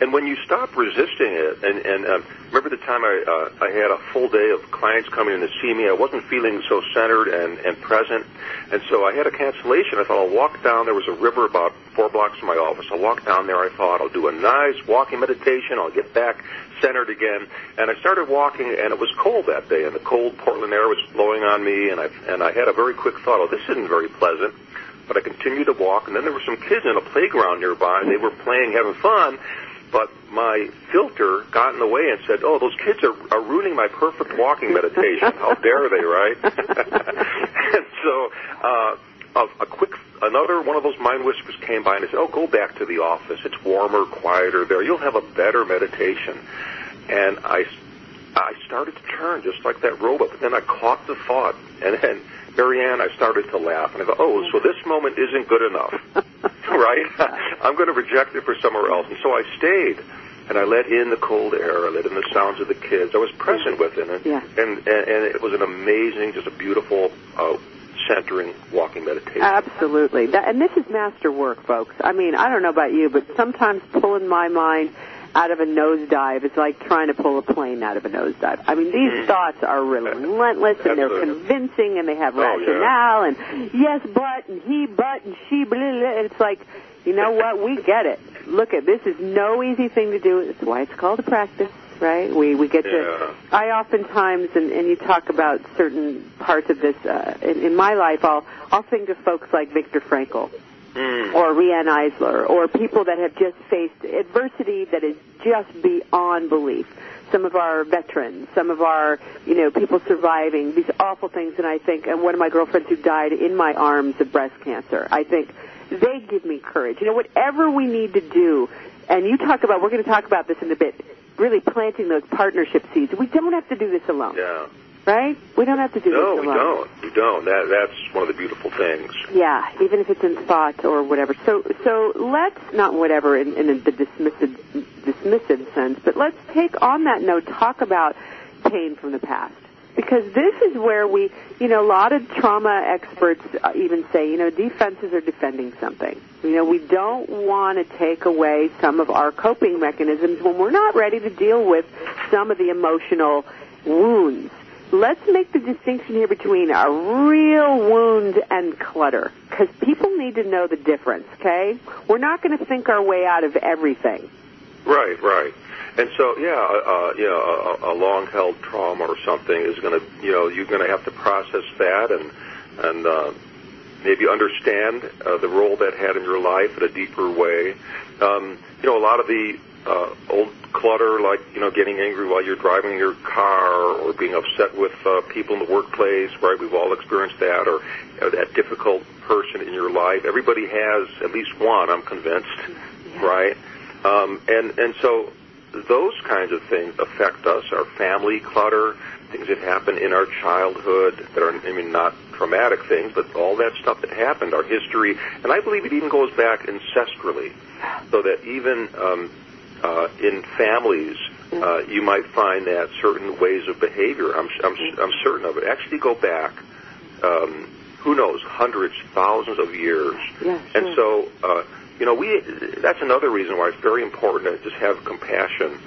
And when you stop resisting it, and and uh, remember the time I uh, I had a full day of clients coming in to see me, I wasn't feeling so centered and and present, and so I had a cancellation. I thought I'll walk down. There was a river about four blocks from my office. I'll walk down there. I thought I'll do a nice walking meditation. I'll get back centered again. And I started walking, and it was cold that day, and the cold Portland air was blowing on me, and I and I had a very quick thought. Oh, this isn't very pleasant. but I continued to walk. And then there were some kids in a playground nearby, and they were playing, having fun. But my filter got in the way and said, "Oh, those kids are, are ruining my perfect walking meditation. How [LAUGHS] dare they, right?" [LAUGHS] and so, uh, a, a quick another one of those mind whispers came by and said, "Oh, go back to the office. It's warmer, quieter there. You'll have a better meditation." And I, I started to turn just like that robot, but then I caught the thought, and then Marianne, I started to laugh, and I go, "Oh, so this moment isn't good enough, [LAUGHS] [LAUGHS] right? I'm going to reject it for somewhere else." And so I stayed and I let in the cold air. I let in the sounds of the kids. I was present with it, and, Yeah. and, and and it was an amazing, just a beautiful uh, centering walking meditation. Absolutely. That, and this is master work, folks. I mean, I don't know about you, but sometimes pulling my mind out of a nosedive It's like trying to pull a plane out of a nosedive. I mean, these thoughts are relentless and they're Mm. Convincing and they have Oh, yeah. rationale and yes, but and he, but and she, blah, blah, blah. It's like, you know what? We get it. Look at this is no easy thing to do. That's why it's called a practice, right? We we get Yeah. to. I oftentimes, and, and you talk about certain parts of this uh, in, in my life. I'll I'll think of folks like Viktor Frankl Mm. or Riane Eisler or people that have just faced adversity that is just beyond belief. Some of our veterans, some of our, you know, people surviving these awful things, and I think, and one of my girlfriends who died in my arms of breast cancer, I think they give me courage. You know, whatever we need to do, and you talk about, we're going to talk about this in a bit, really planting those partnership seeds. We don't have to do this alone, Yeah. Right? We don't have to do No, this we don't. We don't. That that's one of the beautiful things. Yeah, even if it's in thought or whatever. So, so let's not whatever in, in the dismissive, dismissive sense, but let's take on that note, talk about pain from the past. Because this is where we, you know, a lot of trauma experts uh, even say, you know, defenses are defending something. You know, we don't want to take away some of our coping mechanisms when we're not ready to deal with some of the emotional wounds let's make the distinction here between a real wound and clutter because people need to know the difference okay we're not going to think our way out of everything Right, right. And so, yeah, uh, uh, you know, a, a long-held trauma or something is going to, you know, you're going to have to process that and and uh, maybe understand uh, the role that had in your life in a deeper way. Um, you know, a lot of the uh, old clutter, like you know, getting angry while you're driving your car, or being upset with uh, people in the workplace, right? We've all experienced that, or you know, that difficult person in your life. Everybody has at least one, I'm convinced, right? Um, and and so those kinds of things affect us. Our family clutter, things that happen in our childhood that are, I mean, not traumatic things, but all that stuff that happened, our history, and I believe it even goes back ancestrally, so that even um, uh, in families, uh, you might find that certain ways of behavior. I'm I'm, I'm certain of it. Actually, go back. Um, who knows, hundreds, thousands of years. Yeah, And so, uh, you know, we that's another reason why it's very important to just have compassion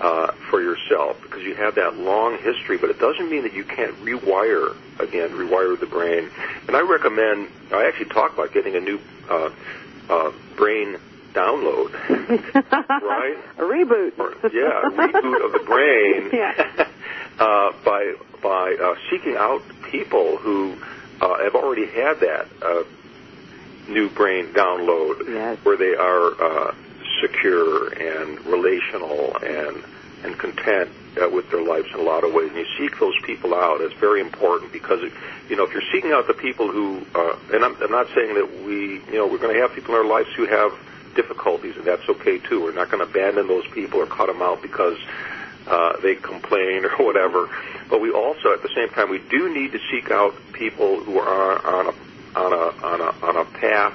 uh, for yourself because you have that long history, but it doesn't mean that you can't rewire again, rewire the brain. And I recommend. I actually talk about getting a new uh, uh, brain download, [LAUGHS] right? a reboot Or, yeah, a reboot of the brain [LAUGHS] Yeah. [LAUGHS] uh, by by uh, seeking out people who uh, have already had that uh, new brain download, Yes. where they are uh, secure and relational and and content uh, with their lives in a lot of ways. And you seek those people out. It's very important because you know if you're seeking out the people who, uh, and I'm, I'm not saying that we, you know, we're going to have people in our lives who have difficulties, and that's okay too. We're not going to abandon those people or cut them out because uh, they complain [LAUGHS] or whatever. But we also, at the same time, we do need to seek out people who are on a on a on a on a path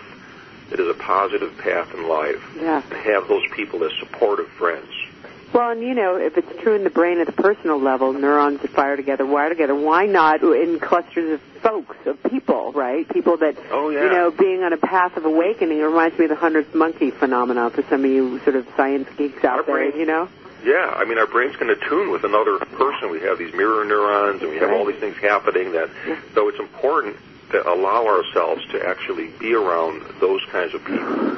that is a positive path in life. Yeah. To have those people as supportive friends. Well, and you know, if it's true in the brain at the personal level, neurons that fire together, wire together, why not in clusters of folks, of people, right? People that, Oh, yeah. you know, being on a path of awakening. It reminds me of the hundredth monkey phenomenon for some of you sort of science geeks out Our there, brain- you know? Yeah, I mean, our brains can attune with another person. We have these mirror neurons, and we have all these things happening. That so it's important to allow ourselves to actually be around those kinds of people.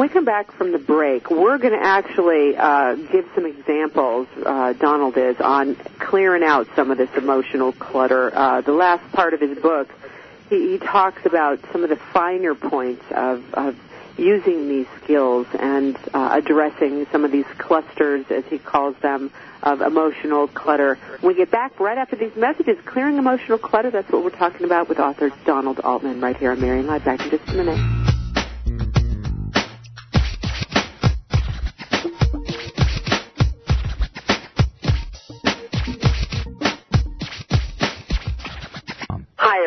When we come back from the break, we're going to actually uh, give some examples, uh, Donald is, on clearing out some of this emotional clutter. Uh, the last part of his book, he, he talks about some of the finer points of, of using these skills and uh, addressing some of these clusters, as he calls them, of emotional clutter. When we get back right after these messages, clearing emotional clutter, that's what we're talking about with author Donald Altman right here on Marianne Live. Back in just a minute.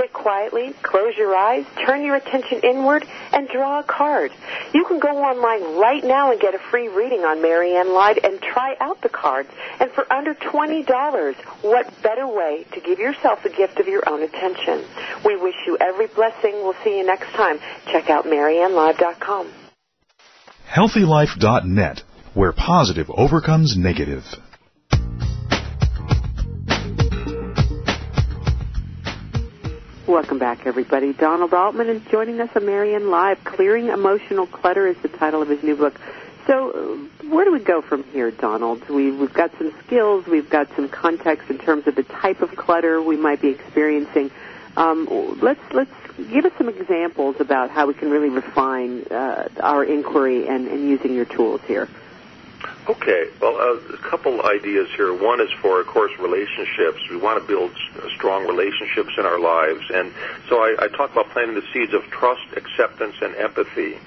sit quietly, close your eyes, turn your attention inward, and draw a card. You can go online right now and get a free reading on Marianne Live and try out the cards. And for under $20, what better way to give yourself the gift of your own attention? We wish you every blessing. We'll see you next time. Check out MarianneLive.com. HealthyLife.net, where positive overcomes negative. Welcome back, everybody. Donald Altman is joining us on Marianne Live. Clearing Emotional Clutter is the title of his new book. So, uh, where do we go from here, Donald? We, we've got some skills, we've got some context in terms of the type of clutter we might be experiencing. Um, let's let's give us some examples about how we can really refine uh, our inquiry and, and using your tools here. Okay, well, uh, a couple ideas here. One is for, of course, relationships. We want to build strong relationships in our lives, and so I, I talk about planting the seeds of trust, acceptance, and empathy.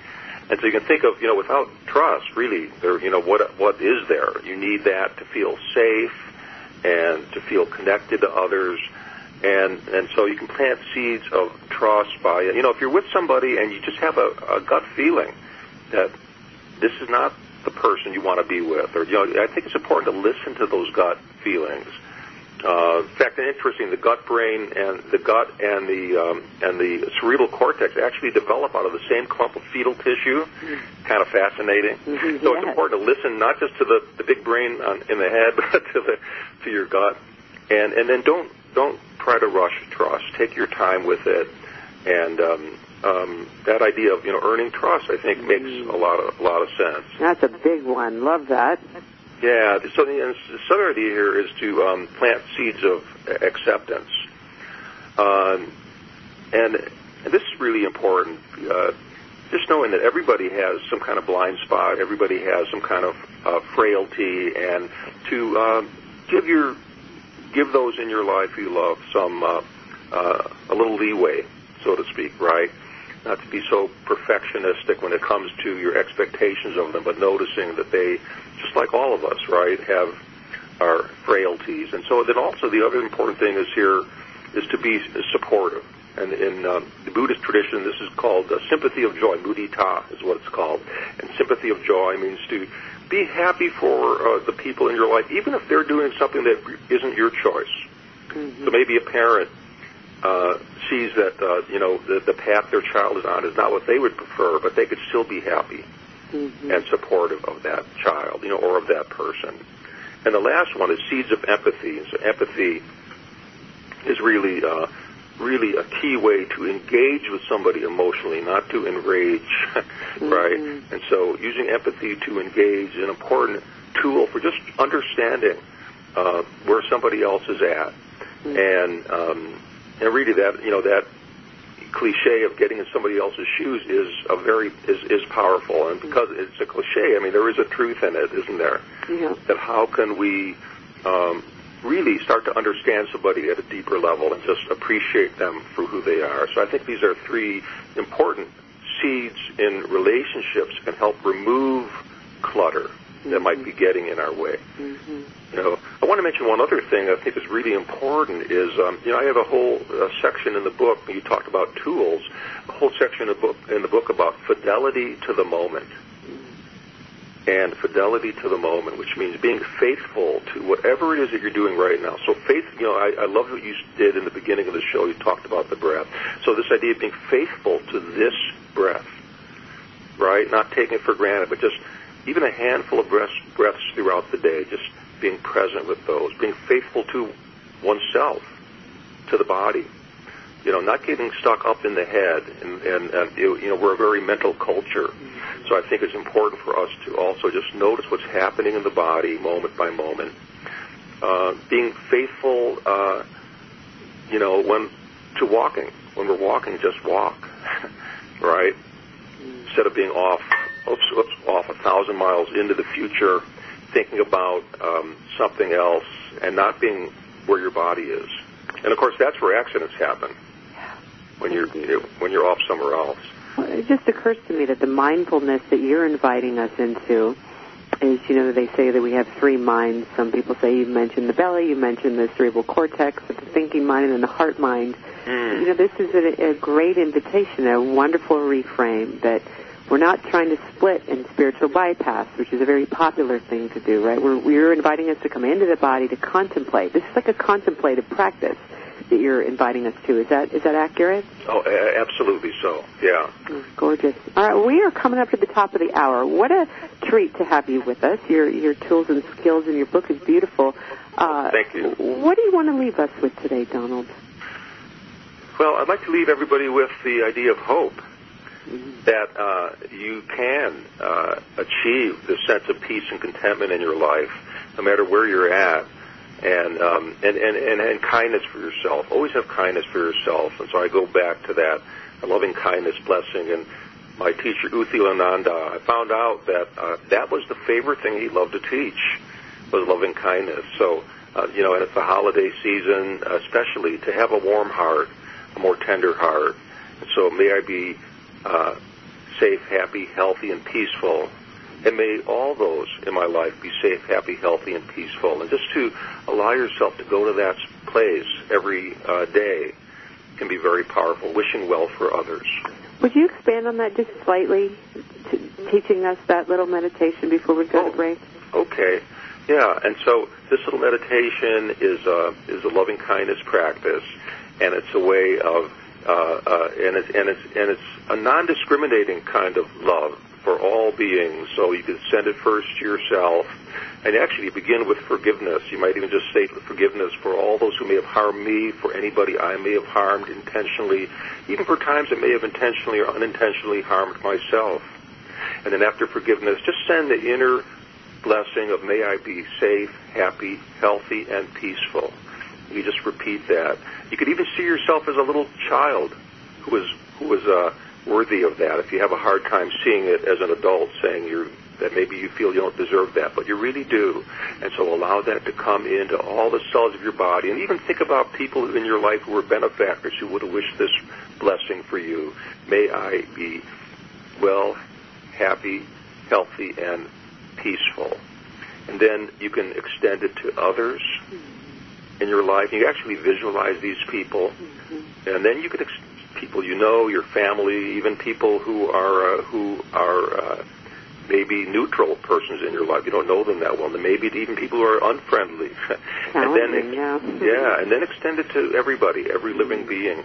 And so you can think of, you know, without trust, really, there, you know, what what is there? You need that to feel safe and to feel connected to others, and and so you can plant seeds of trust by, you know, if you're with somebody and you just have a, a gut feeling that this is not the person you want to be with, or you know, I think it's important to listen to those gut feelings. Uh, in fact, interesting, the gut brain and the gut and the um, and the cerebral cortex actually develop out of the same clump of fetal tissue. Mm-hmm. Kind of fascinating. Mm-hmm, so yes. it's important to listen not just to the, the big brain on, in the head, [LAUGHS] but to the to your gut, and and then don't don't try to rush trust. Take your time with it, and um, um, that idea of you know earning trust, I think, makes a lot of a lot of sense. That's a big one. Love that. Yeah. So the, and the other idea here is to um, plant seeds of acceptance, um, and, and this is really important. Uh, just knowing that everybody has some kind of blind spot, everybody has some kind of uh, frailty, and to uh, give your give those in your life you love some uh, uh, a little leeway, so to speak, right? Not to be so perfectionistic when it comes to your expectations of them, but noticing that they, just like all of us, right, have our frailties. And so then also the other important thing is here is to be supportive. And in um, the Buddhist tradition, this is called uh, sympathy of joy. Mudita is what it's called. And sympathy of joy means to be happy for uh, the people in your life, even if they're doing something that isn't your choice. Mm-hmm. So maybe a parent uh, sees that uh, you know the, the path their child is on is not what they would prefer, but they could still be happy mm-hmm. and supportive of that child, you know, or of that person. And the last one is seeds of empathy. So empathy is really, uh, really a key way to engage with somebody emotionally, not to enrage, [LAUGHS] right? Mm-hmm. And so using empathy to engage is an important tool for just understanding uh, where somebody else is at. Mm-hmm. And um, and really that you know that cliche of getting in somebody else's shoes is a very is is powerful. And because it's a cliche i mean there is a truth in it isn't there? Yeah. that how can we um, really start to understand somebody at a deeper level and just appreciate them for who they are? So i think these are three important seeds in relationships can help remove clutter that might be getting in our way Mm-hmm. you know, I want to mention one other thing I think is really important is, um, you know, I have a whole uh, section in the book. You talked about tools. A whole section in the book in the book about fidelity to the moment. and fidelity to the moment, which means being faithful to whatever it is that you're doing right now. So faith, you know, I, I love what you did in the beginning of the show. You talked about the breath. So this idea of being faithful to this breath, right? Not taking it for granted, but just even a handful of breaths, breaths throughout the day, just being present with those, being faithful to oneself, to the body. You know, not getting stuck up in the head, and, and, and you know, we're a very mental culture. So I think it's important for us to also just notice what's happening in the body moment by moment. Uh, being faithful, uh, you know, when to walking. When we're walking, just walk, [LAUGHS] right? Instead of being off, oops, oops, off a thousand miles into the future, thinking about um, something else, and not being where your body is. And of course, that's where accidents happen. When you're you know, when you're off somewhere else. Well, it just occurs to me that the mindfulness that you're inviting us into is, you know, they say that we have three minds. Some people say you mentioned the belly, you mentioned the cerebral cortex, the thinking mind, and the heart mind. Mm. You know, this is a, a great invitation, a wonderful reframe that we're not trying to split in spiritual bypass, which is a very popular thing to do, right? We're, we're inviting us to come into the body to contemplate. This is like a contemplative practice that you're inviting us to. Is that is that accurate? Oh, a- absolutely so. Yeah. Mm, Gorgeous. All right, we are coming up to the top of the hour. What a treat to have you with us. Your your tools and skills and your book is beautiful. Uh, Thank you. What do you want to leave us with today, Donald? Well, I'd like to leave everybody with the idea of hope that uh, you can uh, achieve the sense of peace and contentment in your life, no matter where you're at, and, um, and and and and kindness for yourself. Always have kindness for yourself. And so I go back to that loving kindness blessing. And my teacher Uthi U Silananda, I found out that uh, that was the favorite thing he loved to teach was loving kindness. So uh, you know, and it's the holiday season, especially to have a warm heart, a more tender heart. And so may I be uh, safe, happy, healthy, and peaceful. And may all those in my life be safe, happy, healthy, and peaceful. And just to allow yourself to go to that place every uh, day can be very powerful. Wishing well for others. Would you expand on that just slightly, t- teaching us that little meditation before we go Oh. to break? Okay. Yeah, and so this little meditation is uh, is a loving kindness practice, and it's a way of uh, uh, and it's and it's and it's a non-discriminating kind of love for all beings. So you can send it first to yourself, and actually begin with forgiveness. You might even just say forgiveness for all those who may have harmed me, for anybody I may have harmed intentionally, even for times I may have intentionally or unintentionally harmed myself. And then after forgiveness, just send the inner blessing of may I be safe, happy, healthy, and peaceful. You just repeat that. You could even see yourself as a little child who was who was uh, worthy of that. If you have a hard time seeing it as an adult, saying you're that maybe you feel you don't deserve that, but you really do. And so allow that to come into all the cells of your body, and even think about people in your life who were benefactors who would have wished this blessing for you. May I be well, happy, healthy, and peaceful. And then you can extend it to others in your life. You actually visualize these people, and then you could ex- people you know, your family, even people who are uh, who are uh, maybe neutral persons in your life. You don't know them that well. And maybe even people who are unfriendly. [LAUGHS] and then Challenging, yeah. yeah, and then extend it to everybody, every living being.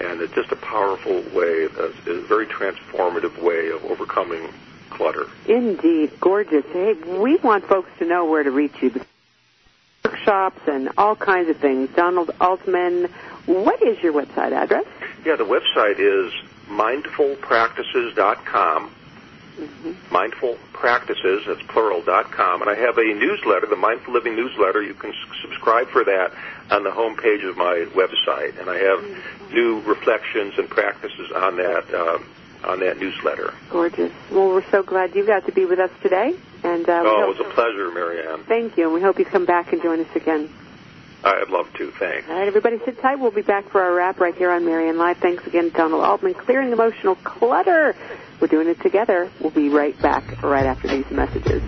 And it's just a powerful way, a, a very transformative way of overcoming clutter. Indeed, gorgeous. Hey, we want folks to know where to reach you. Workshops and all kinds of things. Donald Altman, what is your website address? Yeah, the website is mindfulpractices.com. Mindful Practices, that's plural, dot com. And I have a newsletter, the Mindful Living newsletter. You can s- subscribe for that on the home page of my website. And I have new reflections and practices on that, um, on that newsletter. Gorgeous. Well, we're so glad you got to be with us today. And uh, oh, it was a pleasure, Marianne. thank you, and we hope you come back and join us again. I'd love to. Thanks. All right, everybody sit tight. We'll be back for our wrap right here on Marianne Live. Thanks again, Donald Altman, clearing emotional clutter. We're doing it together. We'll be right back right after these messages.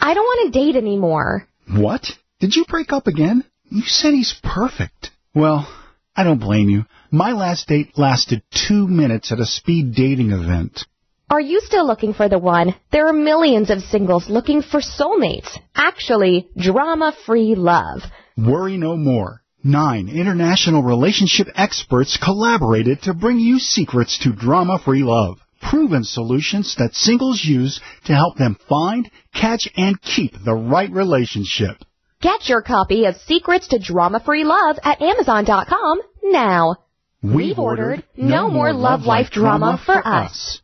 I don't want to date anymore. What? Did you break up again? You said he's perfect. Well, I don't blame you. My last date lasted two minutes at a speed dating event. Are you still looking for the one? There are millions of singles looking for soulmates. Actually, drama-free love. Worry no more. Nine international relationship experts collaborated to bring you secrets to drama-free love. Proven solutions that singles use to help them find, catch, and keep the right relationship. Get your copy of Secrets to Drama-Free Love at Amazon.com now. We've ordered No More Love Life Drama for Us.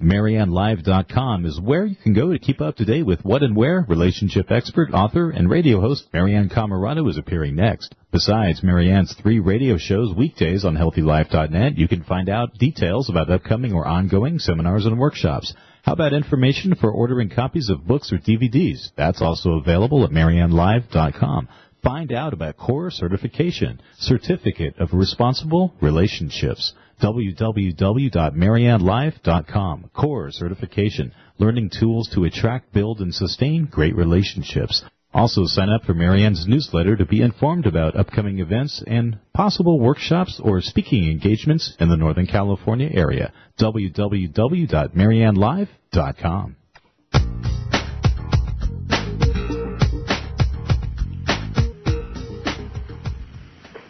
MarianneLive.com is where you can go to keep up to date with what and where relationship expert, author, and radio host Marianne Camarado is appearing next. Besides Marianne's three radio shows weekdays on HealthyLife.net, you can find out details about upcoming or ongoing seminars and workshops. How about information for ordering copies of books or DVDs? That's also available at MarianneLive.com. Find out about core certification, certificate of responsible relationships www.mariannelive.com. Core certification, learning tools to attract, build, and sustain great relationships. Also sign up for Marianne's newsletter to be informed about upcoming events and possible workshops or speaking engagements in the Northern California area. www.mariannelive.com.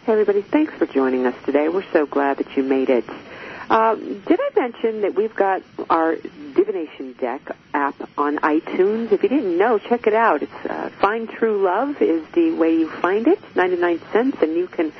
Hey, everybody, thanks for joining us today. We're so glad that you made it. Um, did I mention that we've got our divination deck app on iTunes? If you didn't know, check it out. It's uh, Find True Love is the way you find it, 99 cents, and you can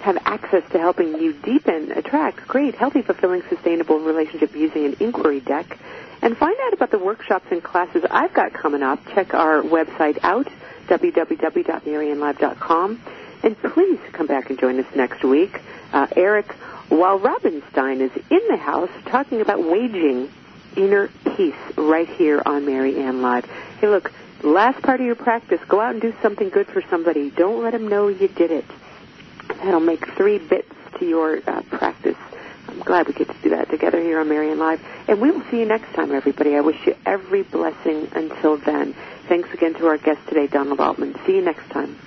have access to helping you deepen, attract, great, healthy, fulfilling, sustainable relationship using an inquiry deck. And find out about the workshops and classes I've got coming up. Check our website out, www.mariannelive.com. And please come back and join us next week. Uh, Eric Walrabenstein is in the house talking about waging inner peace right here on Marianne Live. Hey, look, last part of your practice, go out and do something good for somebody. Don't let them know you did it. That'll make three bits to your uh, practice. I'm glad we get to do that together here on Marianne Live. And we will see you next time, everybody. I wish you every blessing until then. Thanks again to our guest today, Donald Altman. See you next time.